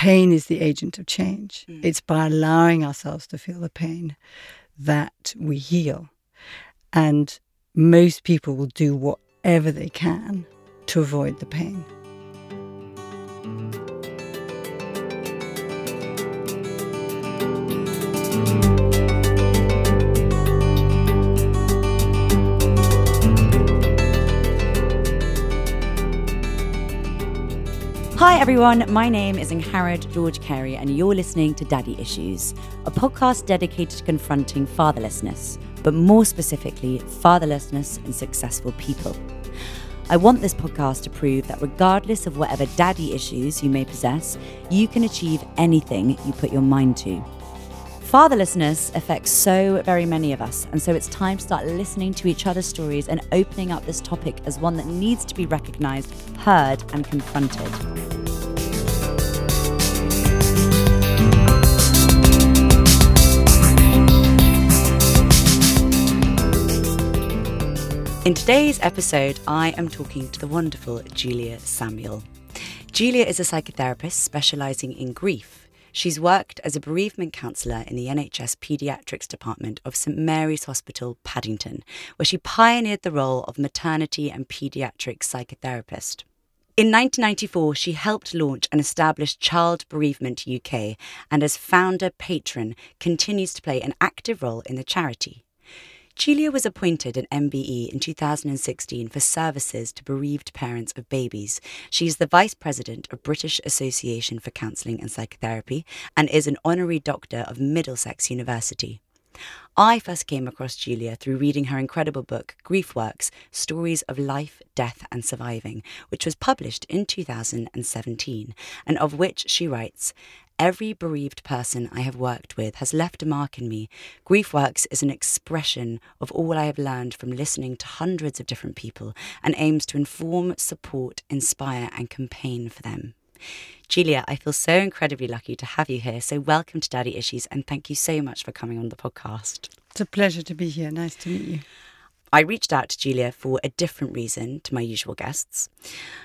pain is the agent of change. Mm. It's by allowing ourselves to feel the pain that we heal. And most people will do whatever they can to avoid the pain. Everyone, my name is Angharad George Carey, and you're listening to Daddy Issues, a podcast dedicated to confronting fatherlessness, but more specifically, fatherlessness in successful people. I want this podcast to prove that regardless of whatever daddy issues you may possess, you can achieve anything you put your mind to. Fatherlessness affects so very many of us, and so it's time to start listening to each other's stories and opening up this topic as one that needs to be recognised, heard, and confronted. In today's episode, I am talking to the wonderful Julia Samuel. Julia is a psychotherapist specialising in grief She's worked as a bereavement counsellor in the NHS Paediatrics Department of St Mary's Hospital, Paddington, where she pioneered the role of maternity and paediatric psychotherapist. In 1994, she helped launch and establish Child Bereavement UK, and as founder patron, continues to play an active role in the charity. Julia was appointed an MBE in 2016 for services to bereaved parents of babies. She is the Vice President of British Association for Counselling and Psychotherapy and is an honorary doctor of Middlesex University. I first came across Julia through reading her incredible book, Grief Works Stories of Life, Death and Surviving, which was published in 2017, and of which she writes Every bereaved person I have worked with has left a mark in me. Grief Works is an expression of all I have learned from listening to hundreds of different people and aims to inform, support, inspire, and campaign for them. Julia, I feel so incredibly lucky to have you here. So, welcome to Daddy Issues, and thank you so much for coming on the podcast. It's a pleasure to be here. Nice to meet you. I reached out to Julia for a different reason to my usual guests.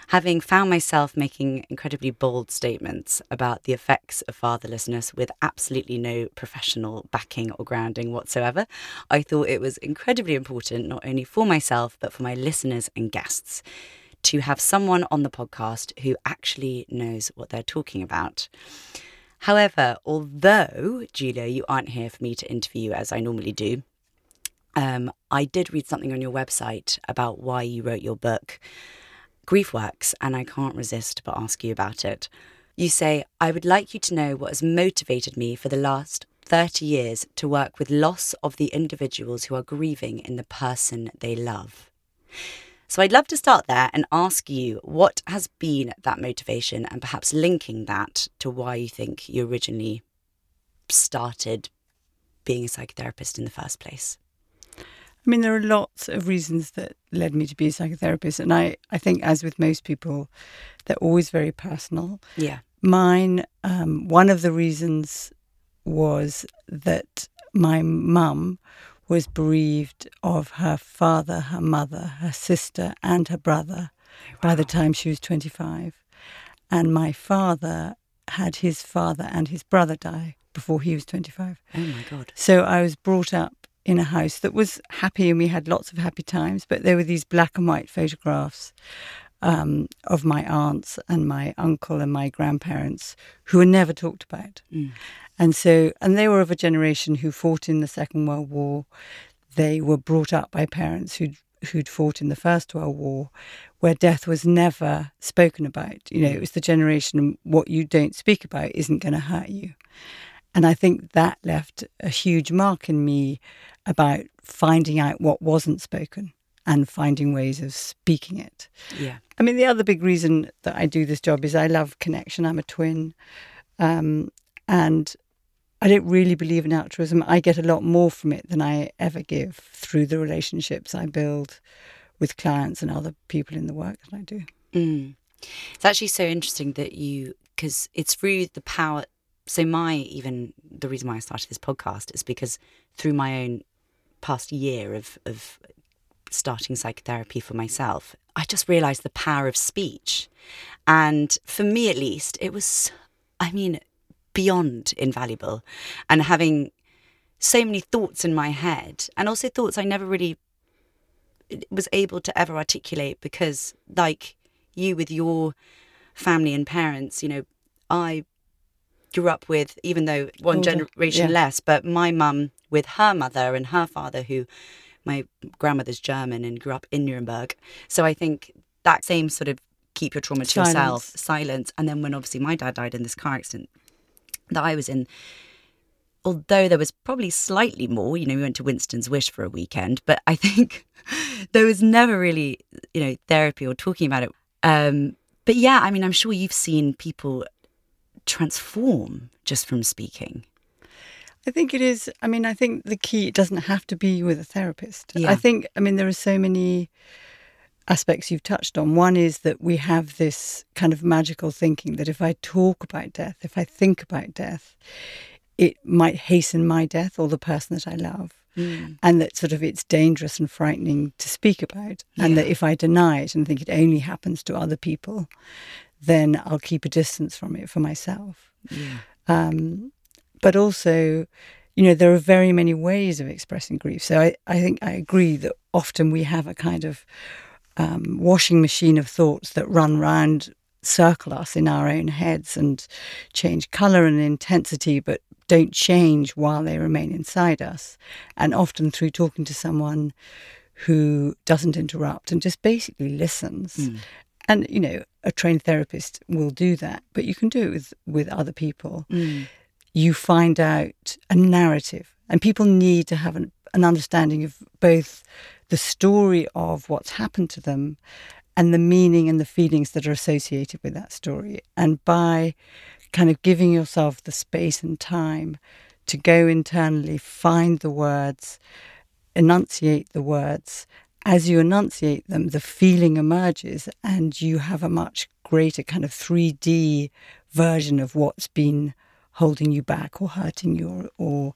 Having found myself making incredibly bold statements about the effects of fatherlessness with absolutely no professional backing or grounding whatsoever, I thought it was incredibly important, not only for myself, but for my listeners and guests, to have someone on the podcast who actually knows what they're talking about. However, although, Julia, you aren't here for me to interview as I normally do, um, I did read something on your website about why you wrote your book, Grief Works, and I can't resist but ask you about it. You say, I would like you to know what has motivated me for the last 30 years to work with loss of the individuals who are grieving in the person they love. So I'd love to start there and ask you what has been that motivation and perhaps linking that to why you think you originally started being a psychotherapist in the first place. I mean, there are lots of reasons that led me to be a psychotherapist. And I, I think, as with most people, they're always very personal. Yeah. Mine, um, one of the reasons was that my mum was bereaved of her father, her mother, her sister, and her brother wow. by the time she was 25. And my father had his father and his brother die before he was 25. Oh my God. So I was brought up in a house that was happy and we had lots of happy times, but there were these black and white photographs um, of my aunts and my uncle and my grandparents who were never talked about. Mm. And so, and they were of a generation who fought in the Second World War. They were brought up by parents who'd who'd fought in the First World War, where death was never spoken about. You know, it was the generation what you don't speak about isn't going to hurt you. And I think that left a huge mark in me about finding out what wasn't spoken and finding ways of speaking it. Yeah. I mean, the other big reason that I do this job is I love connection. I'm a twin. Um, and I don't really believe in altruism. I get a lot more from it than I ever give through the relationships I build with clients and other people in the work that I do. Mm. It's actually so interesting that you, because it's through the power so my even the reason why I started this podcast is because through my own past year of of starting psychotherapy for myself, I just realized the power of speech. And for me at least, it was I mean, beyond invaluable. And having so many thoughts in my head, and also thoughts I never really eh, was able to ever articulate because, like you with your family and parents, you know, I grew up with, even though one Older, generation yeah. less, but my mum with her mother and her father, who my grandmother's German and grew up in Nuremberg. So I think that same sort of keep your trauma to Silence. yourself, silence. And then when obviously my dad died in this car accident that I was in, although there was probably slightly more, you know, we went to Winston's Wish for a weekend, but I think there was never really, you know, therapy or talking about it. Um, but yeah, I mean, I'm sure you've seen people transform just from speaking. I think it is. I mean, I think the key, it doesn't have to be with a therapist. Yeah. I think, I mean, there are so many aspects you've touched on. One is that we have this kind of magical thinking that if I talk about death, if I think about death, it might hasten my death or the person that I love. Mm. And that sort of it's dangerous and frightening to speak about. And that if I deny it and think it only happens to other people, then I'll keep a distance from it for myself. Yeah. Um, but also, you know, there are very many ways of expressing grief. So I, I think I agree that often we have a kind of um, washing machine of thoughts that run round, circle us in our own heads and change colour and intensity, but don't change while they remain inside us. And often through talking to someone who doesn't interrupt and just basically listens. And, you know, a trained therapist will do that, but you can do it with, with other people mm. you find out a narrative, and people need to have an, an understanding of both the story of what's happened to them and the meaning and the feelings that are associated with that story. And by kind of giving yourself the space and time to go internally, find the words, enunciate the words. As you enunciate them, the feeling emerges, and you have a much greater kind of 3D version of what's been holding you back or hurting you or, or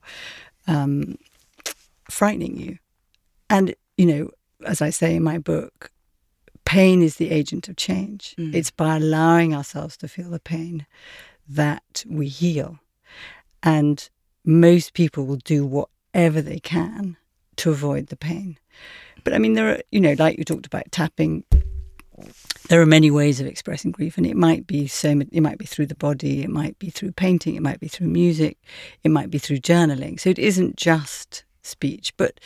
um, frightening you. And, you know, as I say in my book, pain is the agent of change. It's by allowing ourselves to feel the pain that we heal. And most people will do whatever they can to avoid the pain. But I mean, there are, you know, like you talked about tapping, there are many ways of expressing grief, and it might be so. It might be through the body, it might be through painting, it might be through music, it might be through journaling. So it isn't just speech, but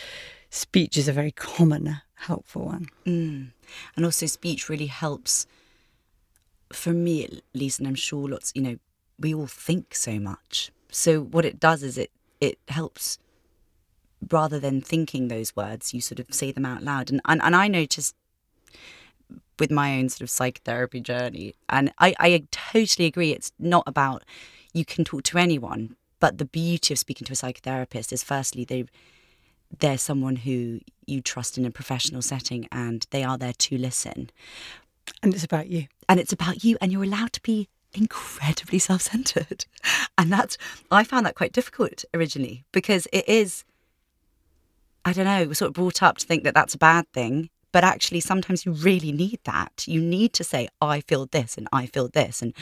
speech is a very common, helpful one. Mm. And also, speech really helps, for me at least, and I'm sure lots, you know, we all think so much. So, what it does is it, it helps, rather than thinking those words, you sort of say them out loud. And, and, and I noticed with my own sort of psychotherapy journey, and I, I totally agree, it's not about you can talk to anyone, but the beauty of speaking to a psychotherapist is firstly, they they're someone who you trust in a professional setting and they are there to listen. And it's about you. And it's about you, and you're allowed to be incredibly self centered. And that's, I found that quite difficult originally because it is, I don't know, we're sort of brought up to think that that's a bad thing. But actually, sometimes you really need that. You need to say, I feel this and I feel this. And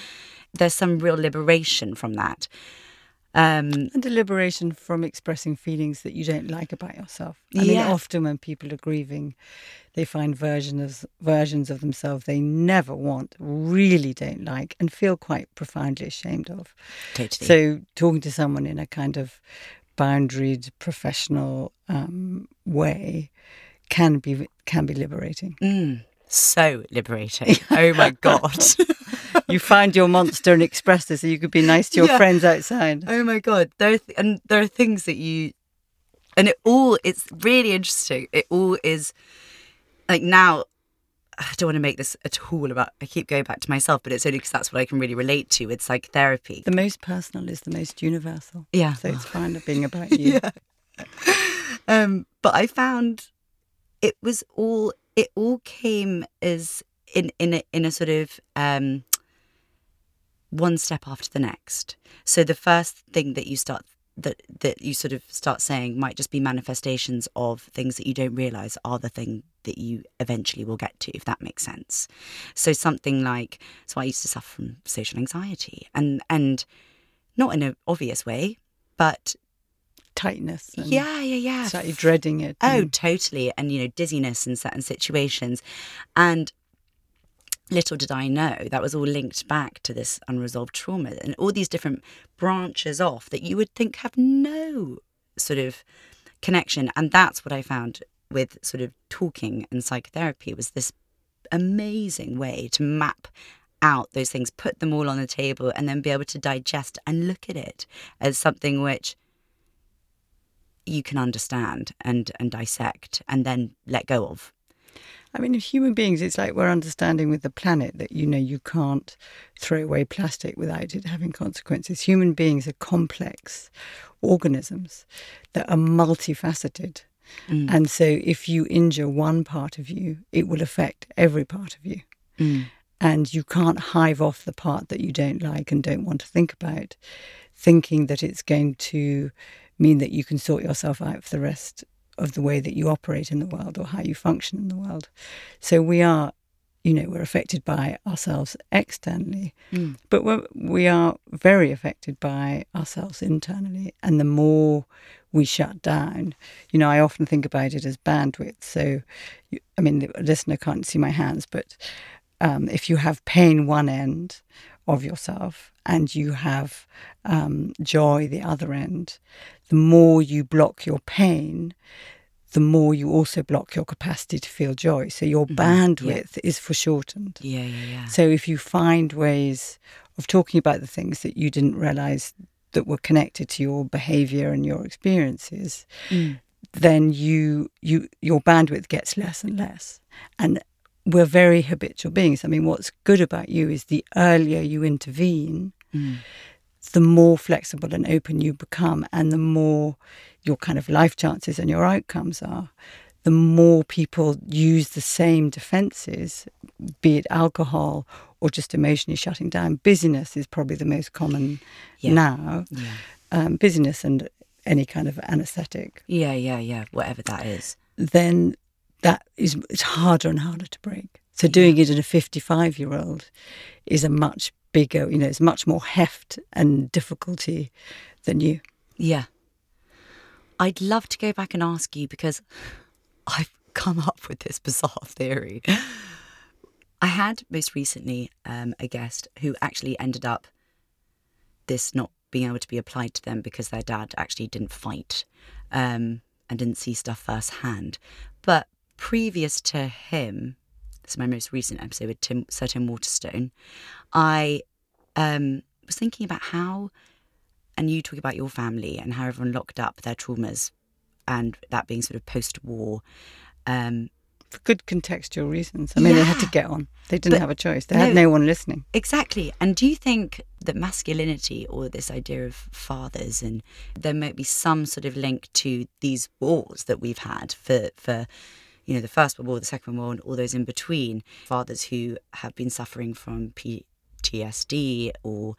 there's some real liberation from that. Um, And a liberation from expressing feelings that you don't like about yourself. I mean, Yeah. often when people are grieving, they find versions versions of themselves they never want, really don't like, and feel quite profoundly ashamed of. totally. So, talking to someone in a kind of boundaried, professional um, way can be can be liberating. Mm, so liberating. Oh my God. you find your monster and express it, so you could be nice to your Yeah. friends outside. Oh my god, there are th- and there are things that you, and it all it's really interesting. It all is like now. I don't want to make this at all about. I keep going back to myself, but it's only because that's what I can really relate to with psychotherapy. The most personal is the most universal. Yeah. So it's fine being about you. Um, but I found it was all it all came as in in a, in a sort of um, one step after the next. So the first thing that you start that that you sort of start saying might just be manifestations of things that you don't realize are the thing that you eventually will get to if that makes sense. So something like so i used to suffer from social anxiety and and not in an obvious way but tightness and yeah yeah yeah. slightly dreading it oh and- totally. And you know dizziness in certain situations. And little did I know that was all linked back to this unresolved trauma and all these different branches off that you would think have no sort of connection. And that's what I found with sort of talking and psychotherapy was this amazing way to map out those things, put them all on the table, and then be able to digest and look at it as something which you can understand and and dissect and then let go of. I mean, if human beings, it's like we're understanding with the planet that, you know, you can't throw away plastic without it having consequences. Human beings are complex organisms that are multifaceted. Mm. And so if you injure one part of you, it will affect every part of you. Mm. And you can't hive off the part that you don't like and don't want to think about, thinking that it's going to mean that you can sort yourself out for the rest of the way that you operate in the world or how you function in the world. So we are, you know, we're affected by ourselves externally, Mm. but we're, we are very affected by ourselves internally. And the more we shut down, you know, I often think about it as bandwidth. So, you, I mean, the listener can't see my hands, but um, if you have pain one end of yourself and you have um, joy the other end, the more you block your pain, the more you also block your capacity to feel joy. So your Mhm. bandwidth is foreshortened. Yeah, yeah, yeah. So if you find ways of talking about the things that you didn't realize that were connected to your behavior and your experiences, Mm. then you you your bandwidth gets less and less. And we're very habitual beings. I mean, what's good about you is the earlier you intervene, Mm. The more flexible and open you become, and the more your kind of life chances and your outcomes are. The more people use the same defenses, be it alcohol or just emotionally shutting down. Busyness is probably the most common Yeah. now. Yeah. Um, busyness and any kind of anesthetic. Yeah, yeah, yeah. Whatever that is. then that is it's harder and harder to break. So doing it in a 55 year old is a much bigger, you know, it's much more heft and difficulty than you. Yeah. I'd love to go back and ask you because I've come up with this bizarre theory. I had most recently um, a guest who actually ended up this not being able to be applied to them because their dad actually didn't fight um, and didn't see stuff firsthand. But previous to him, this is my most recent episode with Tim, Sir Tim Waterstone, I um, was thinking about how and you talk about your family and how everyone locked up their traumas and that being sort of post-war um, For good contextual reasons. I mean, they had to get on. They didn't But have a choice. They had no- no one listening. exactly and do you think that masculinity or this idea of fathers and there might be some sort of link to these wars that we've had for for you know the first world war the second world war and all those in between fathers who have been suffering from ptsd or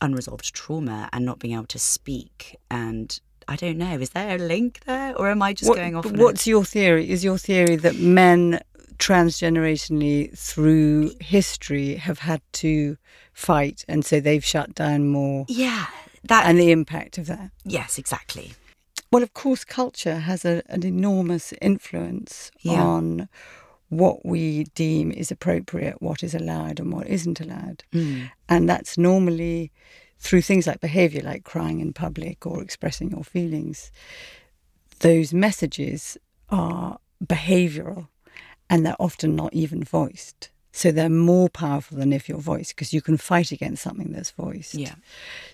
unresolved trauma and not being able to speak and I don't know. Is there a link there, or am I just What- going off? what's your theory? Is your theory that men transgenerationally through history have had to fight and so they've shut down more Yeah, that. and the impact of that? yes, exactly. Well, of course, culture has a, an enormous influence Yeah. on what we deem is appropriate, what is allowed, and what isn't allowed. Mm. And that's normally through things like behavior, like crying in public or expressing your feelings. Those messages are behavioral and they're often not even voiced. So they're more powerful than if you're voiced because you can fight against something that's voiced. Yeah.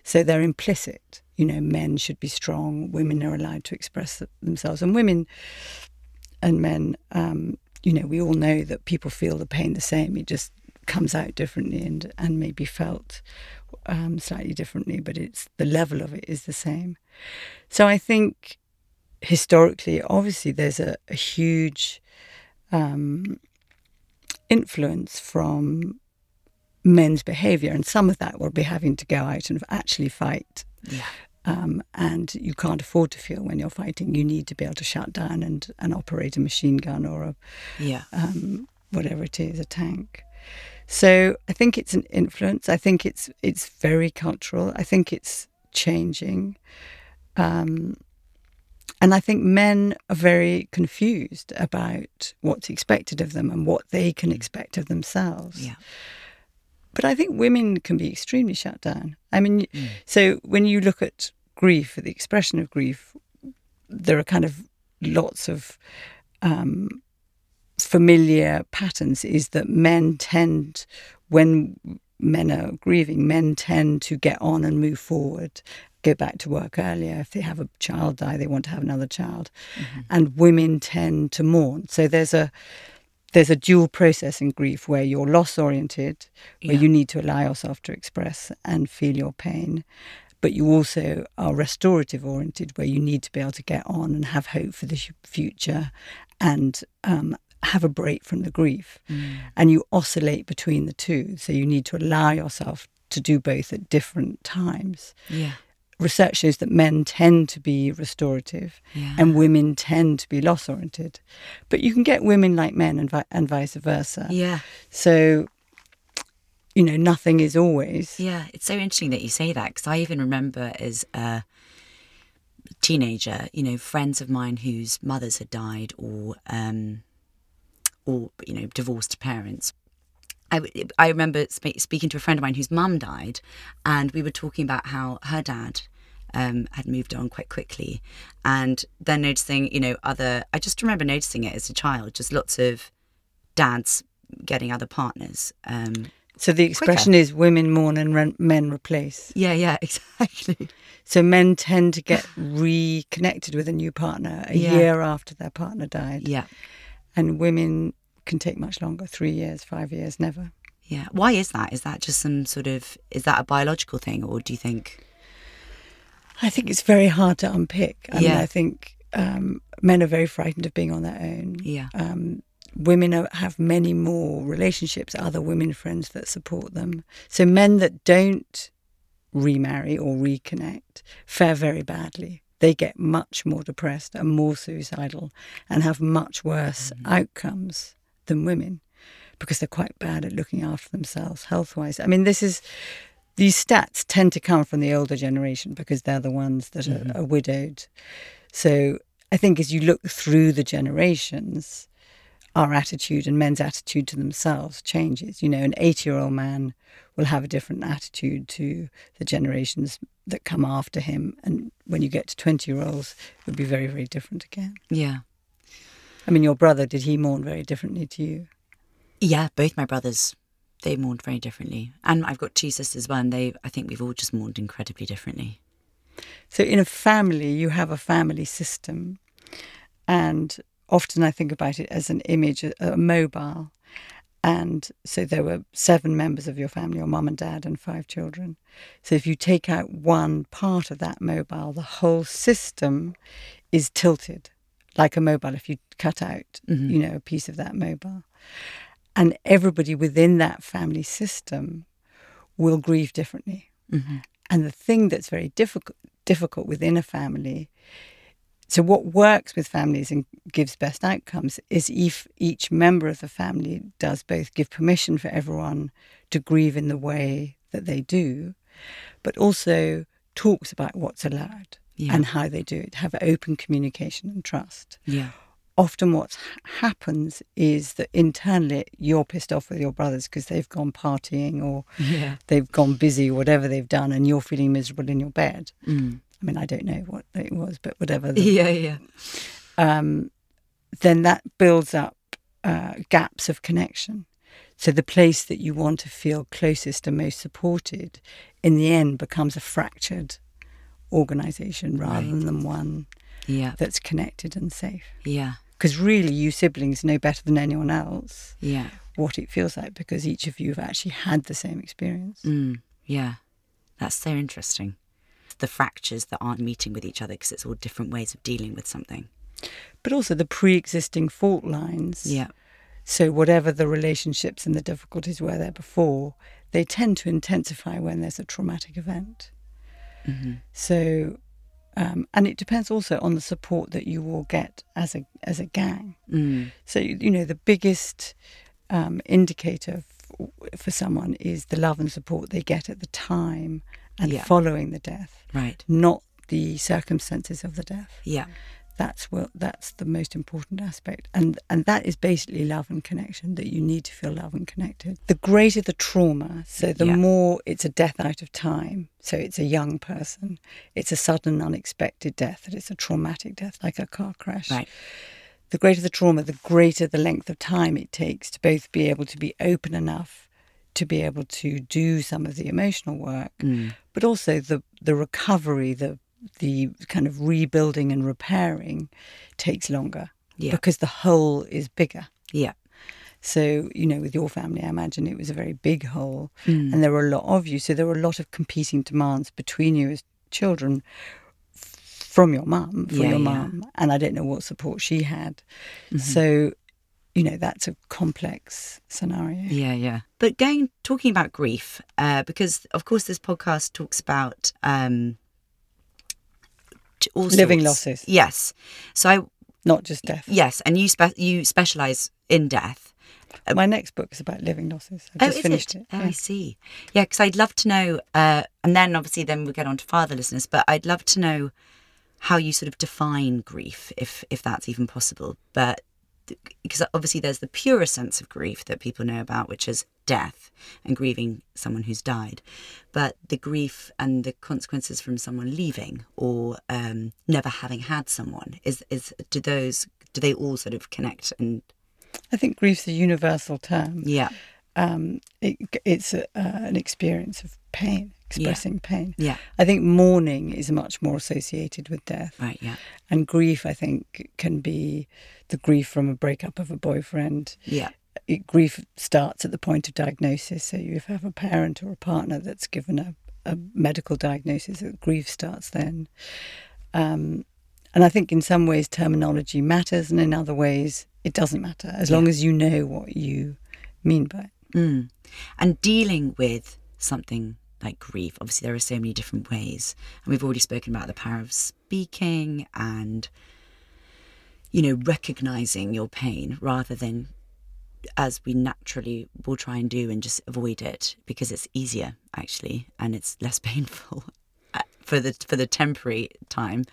So they're implicit. You know, men should be strong, women are allowed to express themselves. And women and men, um, you know, we all know that people feel the pain the same. It just comes out differently and, and may be felt um, slightly differently, but it's the level of it is the same. So I think historically, obviously, there's a, a huge um, influence from men's behaviour, and some of that will be having to go out and actually fight Yeah. Um, and you can't afford to feel when you're fighting. You need to be able to shut down and, and operate a machine gun or a Yeah. um, whatever it is, a tank. So I think it's an influence. I think it's it's very cultural. I think it's changing, um, and I think men are very confused about what's expected of them and what they can expect of themselves. Yeah. But I think women can be extremely shut down. I mean, Mm. so when you look at grief, the expression of grief, there are kind of lots of um, familiar patterns. Is that men tend, when men are grieving, men tend to get on and move forward, go back to work earlier. If they have a child die, they want to have another child, and women tend to mourn. So there's a there's a dual process in grief where you're loss oriented, where Yeah. you need to allow yourself to express and feel your pain, but you also are restorative oriented, where you need to be able to get on and have hope for the future and um, have a break from the grief. Mm. And you oscillate between the two. So you need to allow yourself to do both at different times. Yeah. Research shows that men tend to be restorative Yeah. and women tend to be loss oriented. But you can get women like men and, vi- and vice versa. yeah. So, you know, nothing is always. Yeah, it's so interesting that you say that because I even remember as a teenager, you know, friends of mine whose mothers had died or, um, or you know, divorced parents. I, I remember spe- speaking to a friend of mine whose mum died, and we were talking about how her dad um, had moved on quite quickly, and then noticing, you know, other. I just remember noticing it as a child, just lots of dads getting other partners. Um, So the expression is women mourn and re- men replace. yeah, yeah, exactly. So men tend to get reconnected with a new partner a Yeah. year after their partner died. Yeah. And women can take much longer three years, five years, never. Yeah. Why is that? Is that just some sort of is that a biological thing or do you think I think it's very hard to unpick. I mean, Yeah. I think um, men are very frightened of being on their own. yeah. um, women are, have many more relationships, other women friends that support them. So men that don't remarry or reconnect fare very badly. They get much more depressed and more suicidal and have much worse mm. outcomes than women because they're quite bad at looking after themselves health wise. I mean, this is. These stats tend to come from the older generation because they're the ones that are, mm-hmm. are widowed. So I think as you look through the generations, our attitude and men's attitude to themselves changes. You know, an 80 year old man will have a different attitude to the generations that come after him. And when you get to 20 year olds, it would be very, very different again. Yeah. I mean, your brother, did he mourn very differently to you? Yeah, both my brothers they mourned very differently. And I've got two sisters as well and they I think we've all just mourned incredibly differently. So, in a family, you have a family system. And often I think about it as an image, a, a mobile. And so there were seven members of your family, your mum and dad, and five children. So if you take out one part of that mobile, the whole system is tilted like a mobile if you cut out, mm-hmm. you know, a piece of that mobile. And everybody within that family system will grieve differently. Mm-hmm. And the thing that's very difficult difficult within a family so what works with families and gives best outcomes is if each member of the family does both give permission for everyone to grieve in the way that they do, but also talks about what's allowed Yeah. and how they do it, have open communication and trust. Yeah. Often what happens is that internally you're pissed off with your brothers because they've gone partying or Yeah. they've gone busy, whatever they've done, and you're feeling miserable in your bed. Mm. I mean, I don't know what it was, but whatever. the- Yeah, yeah. um, then that builds up uh, gaps of connection. So the place that you want to feel closest and most supported, in the end, becomes a fractured organisation rather Right. than one Yeah. that's connected and safe. Yeah. Because really, you siblings know better than anyone else Yeah. what it feels like because each of you have actually had the same experience. Mm. Yeah. That's so interesting. The fractures that aren't meeting with each other because it's all different ways of dealing with something. But also the pre existing fault lines. Yeah. So, whatever the relationships and the difficulties were there before, they tend to intensify when there's a traumatic event. So, um, and it depends also on the support that you will get as a as a gang. Mm. So you know the biggest um, indicator f- for someone is the love and support they get at the time and Yeah. following the death, Right. not the circumstances of the death. Yeah. That's what that's the most important aspect, and and that is basically love and connection. That you need to feel love and connected. The greater the trauma, so the Yeah. more it's a death out of time. So it's a young person, it's a sudden, unexpected death. That it's a traumatic death, like a car crash Right. the greater the trauma, the greater the length of time it takes to both be able to be open enough to be able to do some of the emotional work, Mm. But also the the recovery, the the kind of rebuilding and repairing takes longer Yeah. because the hole is bigger. Yeah. So, you know, with your family, I imagine it was a very big hole Mm. and there were a lot of you. So there were a lot of competing demands between you as children from your mum, for Yeah, your yeah. mum. And I don't know what support she had. Mm-hmm. So, you know, that's a complex scenario. Yeah, yeah. But going talking about grief, uh, because of course this podcast talks about um, all Living sorts. losses. Yes. So I Not just death. yes, and you spe- you specialize in death. My next book is about living losses. I Oh, just is finished it? it. Oh, yeah. I see. Yeah, because I'd love to know, uh, and then obviously then we'll get on to fatherlessness. But I'd love to know how you sort of define grief, if if that's even possible. But because obviously there's the purer sense of grief that people know about, which is death and grieving someone who's died. But the grief and the consequences from someone leaving or um, never having had someone is is do those do they all sort of connect and I think grief's a universal term. yeah Um, it, it's a, uh, an experience of pain, expressing pain. yeah I think mourning is much more associated with death. right yeah And grief, I think, can be the grief from a breakup of a boyfriend. yeah It, grief starts at the point of diagnosis. So you have a parent or a partner that's given a, a medical diagnosis, grief starts then. Um, and I think in some ways terminology matters, and in other ways it doesn't matter, as long as you know what you mean by it. Mm. And dealing with something like grief, obviously, there are so many different ways. And we've already spoken about the power of speaking and, you know, recognizing your pain rather than as we naturally will try and do and just avoid it because it's easier actually and it's less painful for the for the temporary time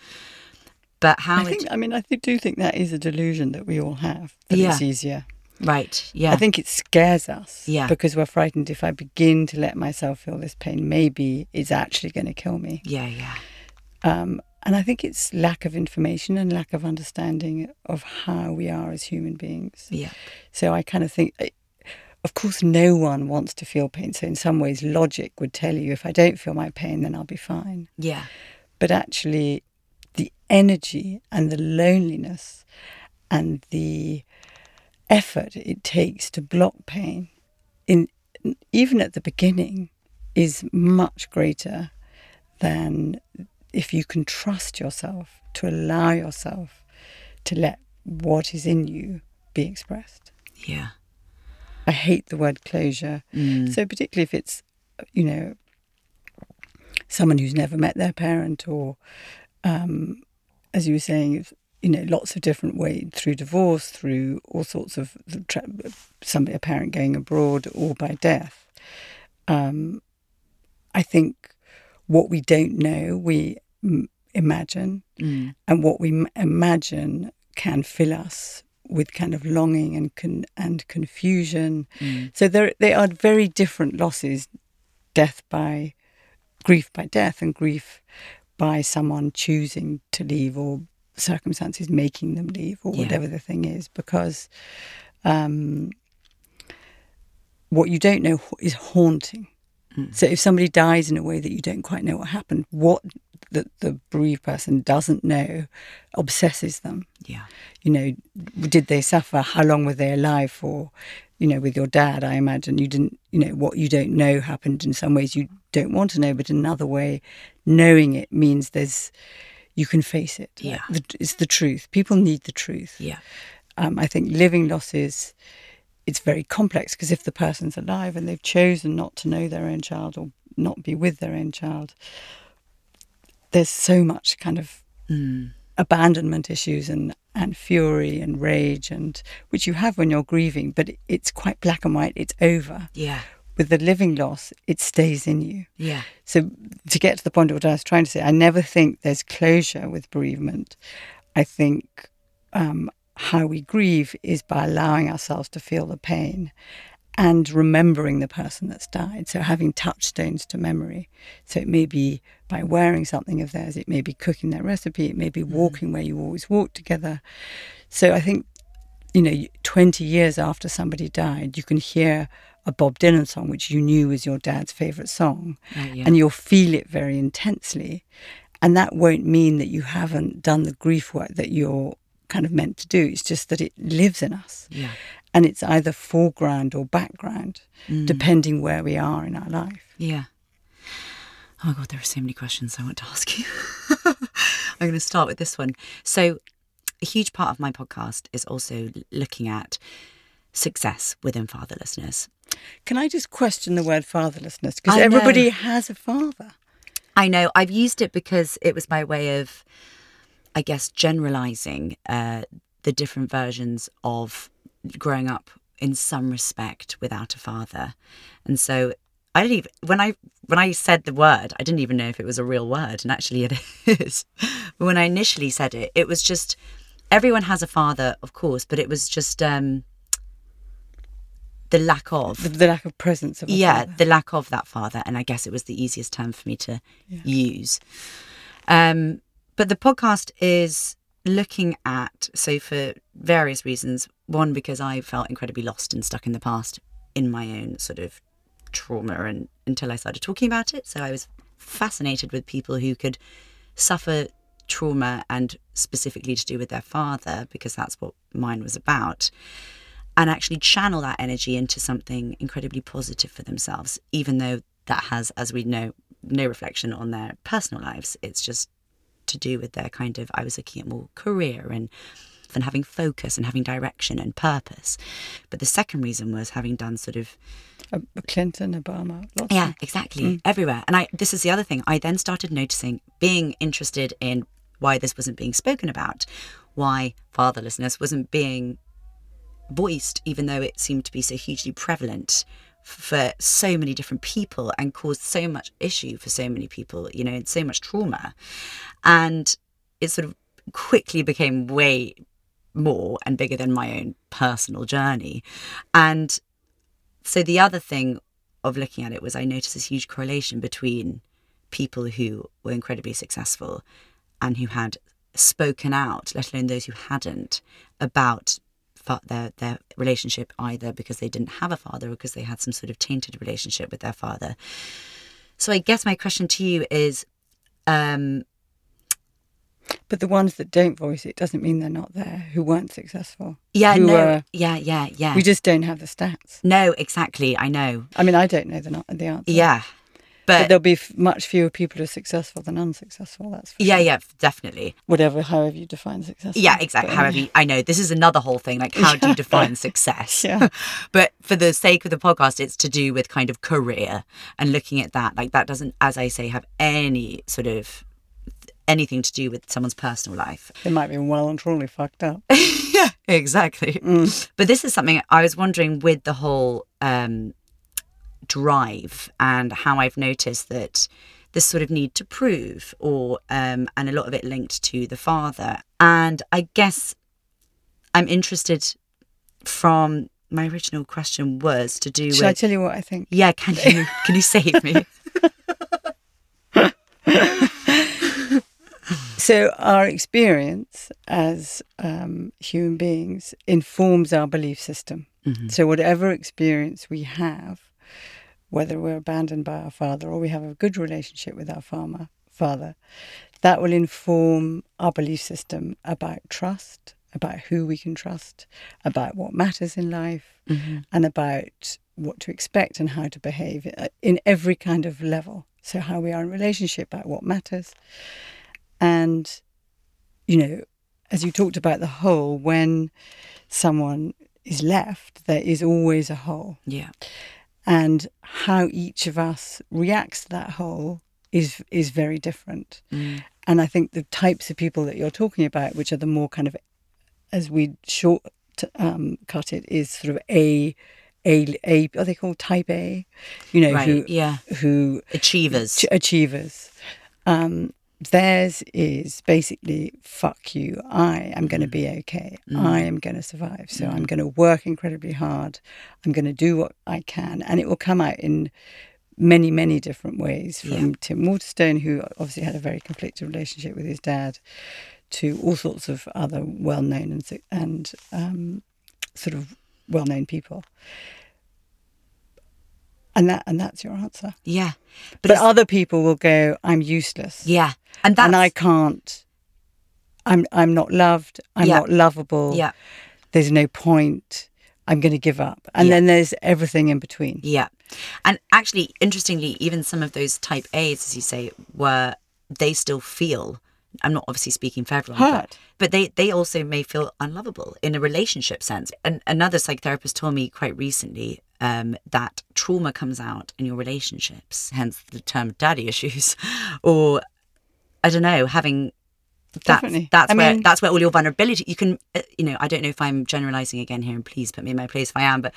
but how I think, I mean, I do think that is a delusion that we all have, that Yeah. it's easier. Right yeah I think it scares us Yeah. because we're frightened if I begin to let myself feel this pain, maybe it's actually going to kill me. yeah yeah Um, and I think it's lack of information and lack of understanding of how we are as human beings. yeah So I kind of think, of course, no one wants to feel pain. So in some ways, logic would tell you if I don't feel my pain, then I'll be fine. yeah But actually, the energy and the loneliness and the effort it takes to block pain, in even at the beginning, is much greater than if you can trust yourself to allow yourself to let what is in you be expressed. yeah I hate the word closure. Mm. So particularly if it's, you know, someone who's never met their parent, or, um, as you were saying, you know, lots of different ways through divorce, through all sorts of somebody, a parent going abroad, or by death. Um, I think what we don't know, we imagine, Mm. and what we imagine can fill us with kind of longing and con- and confusion. Mm. So there they are very different losses: death by grief by death, and grief by someone choosing to leave or circumstances making them leave or Yeah. whatever the thing is. Because um, what you don't know is haunting. Mm. So if somebody dies in a way that you don't quite know what happened, what that the bereaved person doesn't know obsesses them. yeah You know, did they suffer? How long were they alive for? You know, with your dad, I imagine you didn't, you know, what you don't know happened in some ways you don't want to know, but in another way, knowing it means there's, you can face it. Yeah. The, it's the truth. People need the truth. yeah Um, I think living losses, it's very complex because if the person's alive and they've chosen not to know their own child or not be with their own child, there's so much kind of Mm. abandonment issues and and fury and rage and which you have when you're grieving but it's quite black and white it's over Yeah. With the living loss it stays in you Yeah. so to get to the point of what i was trying to say i never think there's closure with bereavement i think um, how we grieve is by allowing ourselves to feel the pain and remembering the person that's died. So having touchstones to memory. So it may be by wearing something of theirs, it may be cooking their recipe, it may be walking where you always walk together. So I think, you know, 20 years after somebody died, you can hear a Bob Dylan song, which you knew was your dad's favourite song, Right, yeah. and you'll feel it very intensely. And that won't mean that you haven't done the grief work that you're kind of meant to do. It's just that it lives in us Yeah. and it's either foreground or background, Mm. depending where we are in our life. Yeah. Oh my god, there are so many questions I want to ask you. I'm going to start with this one. So, a huge part of my podcast is also looking at success within fatherlessness. Can I just question the word fatherlessness? Because everybody has a father. I know I've used it because it was my way of, I guess, generalizing uh, the different versions of growing up in some respect without a father, and so I didn't even when I when I said the word, I didn't even know if it was a real word, and actually it is. but when I initially said it, it was just everyone has a father, of course, but it was just um, the lack of. The, the lack of presence of yeah father. the lack of that father and i guess it was the easiest term for me to use. Um but the podcast is looking at so for various reasons one because i felt incredibly lost and stuck in the past in my own sort of trauma and until i started talking about it. So i was fascinated with people who could suffer trauma and specifically to do with their father because that's what mine was about and actually channel that energy into something incredibly positive for themselves, even though that has, as we know, no reflection on their personal lives. It's just to do with their kind of, I was looking at more career and and having focus and having direction and purpose. But the second reason was having done sort of Clinton, Obama, lots yeah, exactly. Mm. Everywhere. And I this is the other thing. I then started noticing being interested in why this wasn't being spoken about, why fatherlessness wasn't being voiced, even though it seemed to be so hugely prevalent for so many different people and caused so much issue for so many people, you know, and so much trauma. And it sort of quickly became way more and bigger than my own personal journey. And so the other thing of looking at it was I noticed this huge correlation between people who were incredibly successful and who had spoken out, let alone those who hadn't, about their their relationship either because they didn't have a father or because they had some sort of tainted relationship with their father. So I guess my question to you is, um, But the ones that don't voice it doesn't mean they're not there, who weren't successful. yeah, no, were- yeah, yeah, yeah. we just don't have the stats. no, exactly. I know. I mean, I don't know the, not the answer. Yeah, But but, there'll be f- much fewer people who are successful than unsuccessful. That's for yeah, sure. yeah, definitely. Whatever, however you define success. Yeah, exactly. However, you, I know this is another whole thing. Like, how do you define success? Yeah. but for the sake of the podcast, it's to do with kind of career and looking at that. Like, that doesn't, as I say, have any sort of anything to do with someone's personal life. They might be well and truly fucked up. yeah, exactly. Mm. But this is something I was wondering with the whole um, drive and how I've noticed that this sort of need to prove, or um, and a lot of it linked to the father. And I guess I'm interested from my original question was to do Shall I with tell you what I think? yeah. Can you can you save me? So, our experience as um, human beings informs our belief system. So, whatever experience we have, whether we're abandoned by our father or we have a good relationship with our farmer, father, that will inform our belief system about trust, about who we can trust, about what matters in life, and about what to expect and how to behave uh, in every kind of level. So, how we are in relationship, about what matters. And, you know, as you talked about the whole, when someone is left, there is always a hole. yeah. And how each of us reacts to that hole is is very different. Mm. And I think the types of people that you're talking about, which are the more kind of, as we short um, cut it, is sort of a a a are they called type A? You know, Right, who yeah. who Achievers. ch- achievers. Um, theirs is basically fuck you. I am going to be mm. okay. Mm. I am going to survive. So I'm mm. going to work incredibly hard. I'm going to do what I can, and it will come out in many, many different ways. From Yeah. Tim Waterstone, who obviously had a very conflicted relationship with his dad, to all sorts of other well-known and and um, sort of well-known people. And that and that's your answer. yeah. But, But, other people will go, I'm useless. yeah. And that's and I can't I'm I'm not loved, I'm Yeah. not lovable. yeah. There's no point. I'm gonna give up. And Yeah. then there's everything in between. Yeah. And actually, interestingly, even some of those type A's, as you say, were they still feel. I'm not obviously speaking for everyone, but, but they they also may feel unlovable in a relationship sense. And another psychotherapist told me quite recently um, that trauma comes out in your relationships, hence the term daddy issues, or I don't know, having that's Definitely. that's I where mean- that's where all your vulnerability you can uh, you know I don't know if I'm generalizing again here and please put me in my place if I am but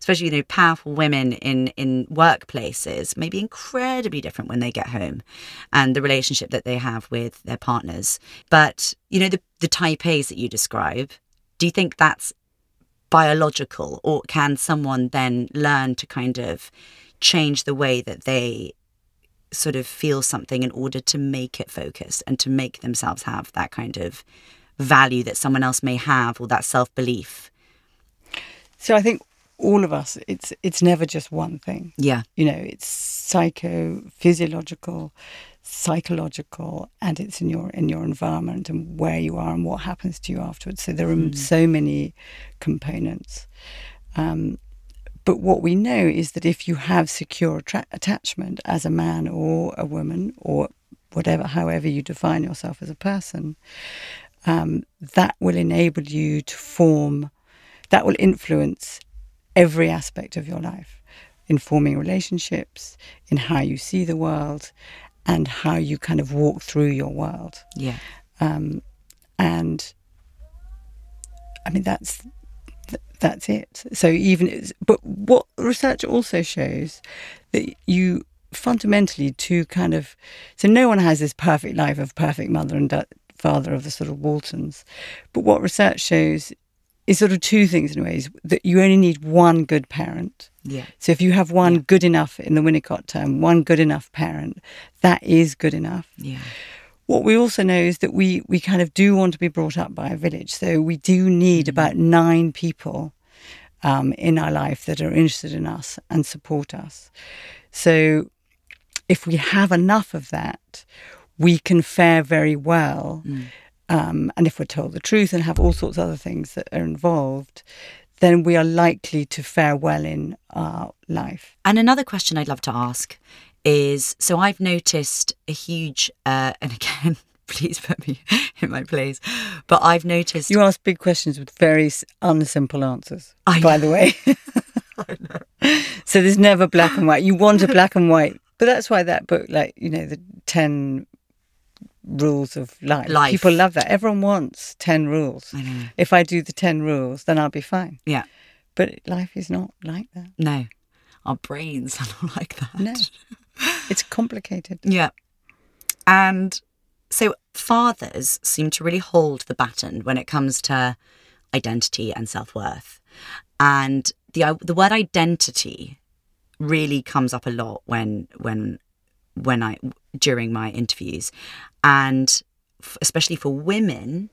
especially you know powerful women in in workplaces may be incredibly different when they get home and the relationship that they have with their partners but you know the the type A's that you describe do you think that's biological or can someone then learn to kind of change the way that they sort of feel something in order to make it focused and to make themselves have that kind of value that someone else may have or that self-belief So I think all of us, it's it's never just one thing. yeah You know, it's psycho, physiological, psychological, and it's in your in your environment and where you are and what happens to you afterwards. So there are so many components. Um, but what we know is that if you have secure attra- attachment as a man or a woman or whatever, however you define yourself as a person, um, that will enable you to form, that will influence every aspect of your life, in forming relationships, in how you see the world, and how you kind of walk through your world. yeah Um, and I mean, that's that's it. So even, but what research also shows that you fundamentally to kind of, so no one has this perfect life of perfect mother and father of the sort of Waltons, but what research shows is sort of two things in ways that you only need one good parent. yeah So if you have one Yeah. good enough in the Winnicott term, one good enough parent, that is good enough yeah what we also know is that we we kind of do want to be brought up by a village. So we do need about nine people um, in our life that are interested in us and support us. So if we have enough of that, we can fare very well. Um, and if we're told the truth and have all sorts of other things that are involved, then we are likely to fare well in our life. And another question I'd love to ask is so I've noticed a huge, uh, and again, please put me in my place, but I've noticed. You ask big questions with very unsimple answers, I by the way. so there's never black and white. You want a black and white, but that's why that book, like you know, the ten rules of life. Life. People love that. Everyone wants ten rules. I know. If I do the ten rules, then I'll be fine. Yeah. But life is not like that. No, our brains are not like that. No, it's complicated. Yeah. And so fathers seem to really hold the baton when it comes to identity and self-worth. And the the word identity really comes up a lot when when when I during my interviews and f- especially for women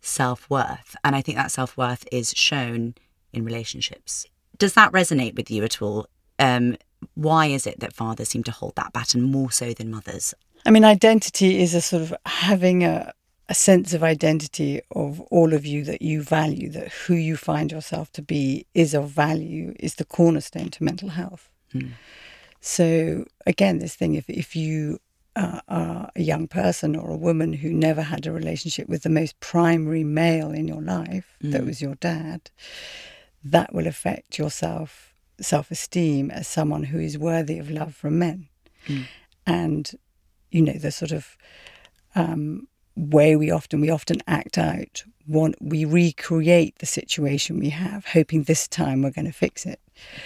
self-worth and I think that self-worth is shown in relationships. Does that resonate with you at all? Um why is it that fathers seem to hold that baton more so than mothers? I mean, identity is a sort of having a, a sense of identity of all of you that you value, that who you find yourself to be is of value, is the cornerstone to mental health. So, again, this thing if, if you uh, are a young person or a woman who never had a relationship with the most primary male in your life, that was your dad, that will affect your self self esteem as someone who is worthy of love from men. And you know, the sort of um, way we often we often act out. One, we recreate the situation we have, hoping this time we're going to fix it.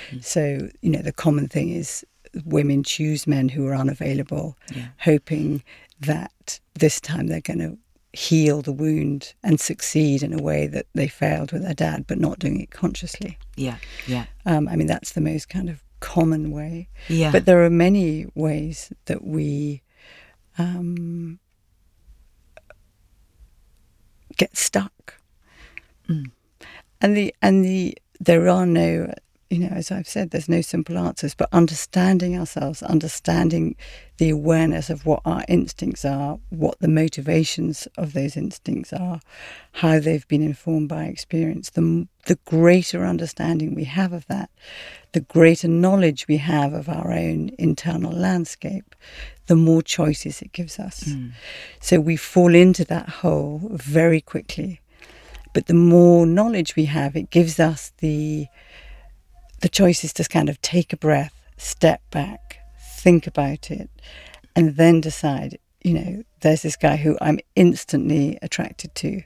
Mm-hmm. So you know, the common thing is women choose men who are unavailable, yeah. hoping that this time they're going to heal the wound and succeed in a way that they failed with their dad, but not doing it consciously. Yeah, yeah. Um, I mean, that's the most kind of common way. Yeah. But there are many ways that we um, get stuck. Mm. And the and the there are no you know, as I've said, there's no simple answers, but understanding ourselves, understanding the awareness of what our instincts are, what the motivations of those instincts are, how they've been informed by experience, the, the greater understanding we have of that, the greater knowledge we have of our own internal landscape, the more choices it gives us. Mm. So we fall into that hole very quickly. But the more knowledge we have, it gives us the the choice is to kind of take a breath, step back, think about it, and then decide, you know, there's this guy who I'm instantly attracted to.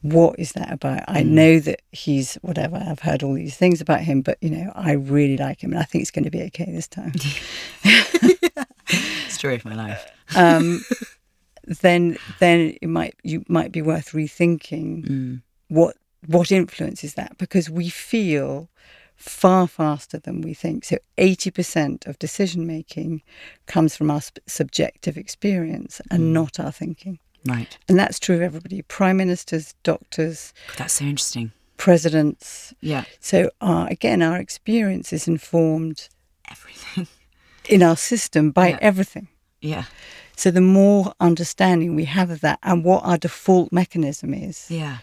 What is that about? I mm. know that he's whatever. I've heard all these things about him, but you know, I really like him, and I think it's going to be okay this time. Story of my life. um, then, then it might you might be worth rethinking mm. what what influences that because we feel far faster than we think. So 80% of decision making comes from our subjective experience and mm. not our thinking. Right. And that's true of everybody prime ministers, doctors. That's so interesting. Presidents. Yeah. So, our, again, our experience is informed everything in our system by yeah. everything. Yeah. So, the more understanding we have of that and what our default mechanism is, yeah.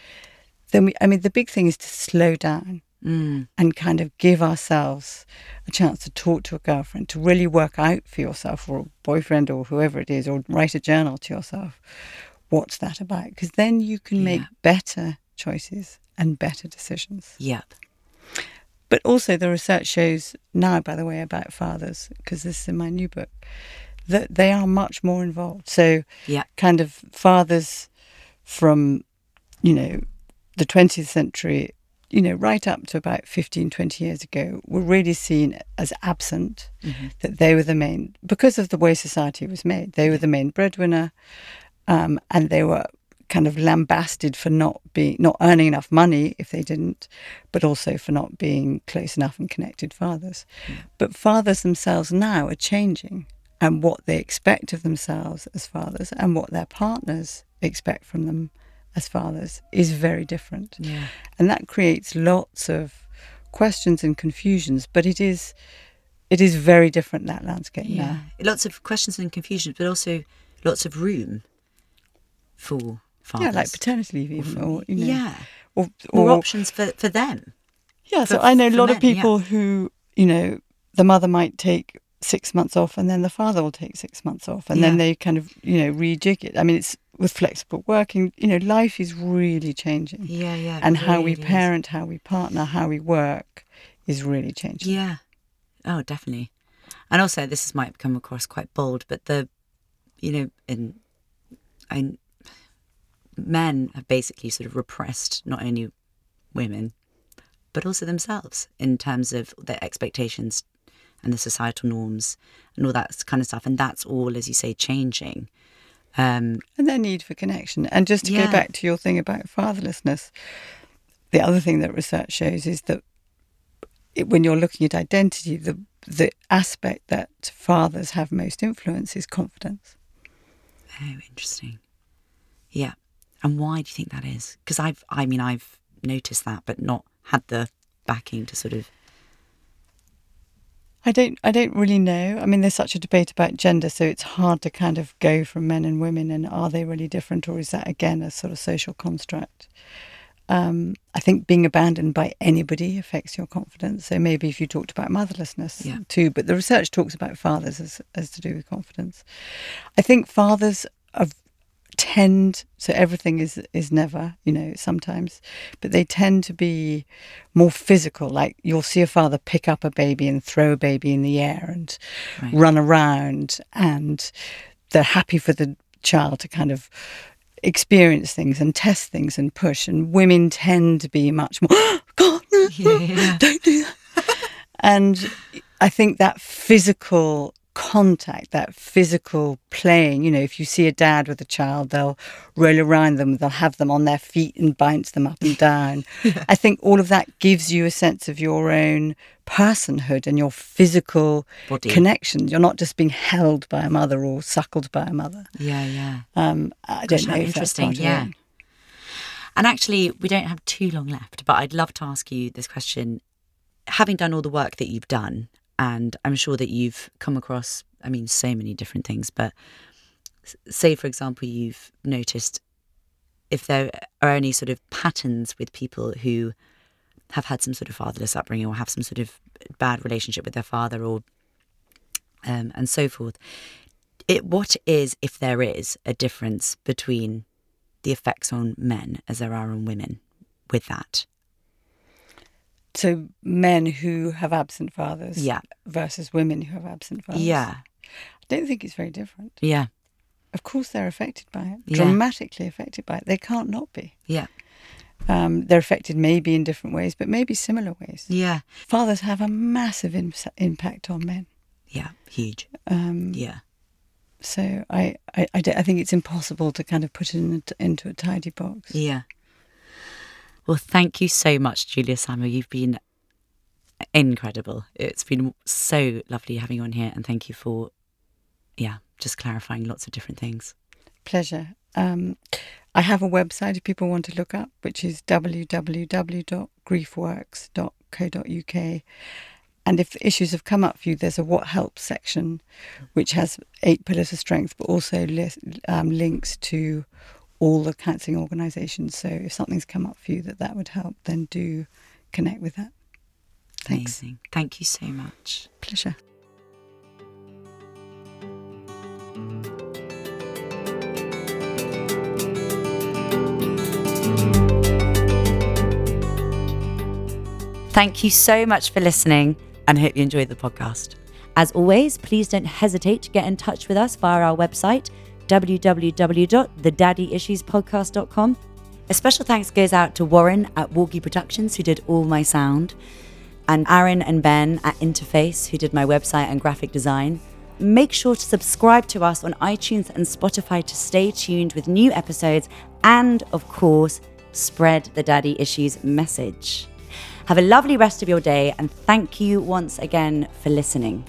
Then we, I mean, the big thing is to slow down mm. and kind of give ourselves a chance to talk to a girlfriend, to really work out for yourself or a boyfriend or whoever it is, or write a journal to yourself. What's that about? Because then you can yeah. make better choices and better decisions. Yep. But also, the research shows now, by the way, about fathers, because this is in my new book, that they are much more involved. So, yeah. kind of fathers from, you know, the 20th century you know, right up to about 15, 20 years ago, were really seen as absent, mm-hmm. that they were the main, because of the way society was made, they were the main breadwinner, um, and they were kind of lambasted for not being, not earning enough money if they didn't, but also for not being close enough and connected fathers. Yeah. But fathers themselves now are changing, and what they expect of themselves as fathers and what their partners expect from them as fathers is very different. Yeah. And that creates lots of questions and confusions, but it is it is very different that landscape yeah. now. Lots of questions and confusions, but also lots of room for fathers. Yeah, like paternity leave even or you know, Yeah. Or, or, more options for, for them. Yeah, for, so I know a lot men, of people yeah. who, you know, the mother might take six months off and then the father will take six months off and yeah. then they kind of you know rejig it i mean it's with flexible working you know life is really changing. Yeah yeah and how we parent how we partner how we work is really changing. Yeah. Oh definitely. And also this might come across quite bold but the you know in I, men have basically sort of repressed not only women but also themselves in terms of their expectations and the societal norms and all that kind of stuff. And that's all, as you say, changing. Um, and their need for connection. And just to yeah. go back to your thing about fatherlessness, the other thing that research shows is that it, when you're looking at identity, the the aspect that fathers have most influence is confidence. Oh, interesting. Yeah. And why do you think that is? Because I've, I mean, I've noticed that, but not had the backing to sort of I don't I don't really know. I mean there's such a debate about gender so it's hard to kind of go from men and women and are they really different or is that again a sort of social construct? Um, I think being abandoned by anybody affects your confidence. So maybe if you talked about motherlessness yeah. too, but the research talks about fathers as, as to do with confidence. I think fathers are tend so everything is is never you know sometimes but they tend to be more physical like you'll see a father pick up a baby and throw a baby in the air and right. run around and they're happy for the child to kind of experience things and test things and push. And women tend to be much more, God, Yeah, yeah. don't do that. and I think that physical contact, that physical playing, you know, if you see a dad with a child, they'll roll around them, they'll have them on their feet and bounce them up and down. I think all of that gives you a sense of your own personhood and your physical Body. connection. You're not just being held by a mother or suckled by a mother. Yeah, yeah. Um, I Gosh, don't know how if that's interesting, yeah. And actually, we don't have too long left, but I'd love to ask you this question. Having done all the work that you've done, and I'm sure that you've come across, I mean, so many different things, but say, for example, you've noticed if there are any sort of patterns with people who have had some sort of fatherless upbringing or have some sort of bad relationship with their father or um, and so forth. It, what is, if there is, a difference between the effects on men as there are on women with that? So men who have absent fathers Yeah. versus women who have absent fathers. Yeah, I don't think it's very different. yeah, Of course, they're affected by it, Yeah. dramatically affected by it. They can't not be. yeah, Um, they're affected maybe in different ways, but maybe similar ways. yeah, Fathers have a massive im- impact on men. yeah, huge. Um, Yeah, So I, I, I, I think it's impossible to kind of put it in a, into a tidy box. yeah. Well, thank you so much, Julia Samuel. You've been incredible. It's been so lovely having you on here, and thank you for, yeah, just clarifying lots of different things. Pleasure. Um, I have a website if people want to look up, which is www.griefworks.co.uk. And if issues have come up for you, there's a what helps section, which has eight pillars of strength, but also um, links to all the counselling organisations. So if something's come up for you that that would help, then do connect with that. Thanks. Amazing. Thank you so much. Pleasure. Thank you so much for listening and hope you enjoyed the podcast. As always, please don't hesitate to get in touch with us via our website, www.thedaddyissuespodcast.com. A special thanks goes out to Warren at Walkie Productions, who did all my sound, and Aaron and Ben at Interface, who did my website and graphic design. Make sure to subscribe to us on iTunes and Spotify to stay tuned with new episodes and, of course, spread the Daddy Issues message. Have a lovely rest of your day and thank you once again for listening.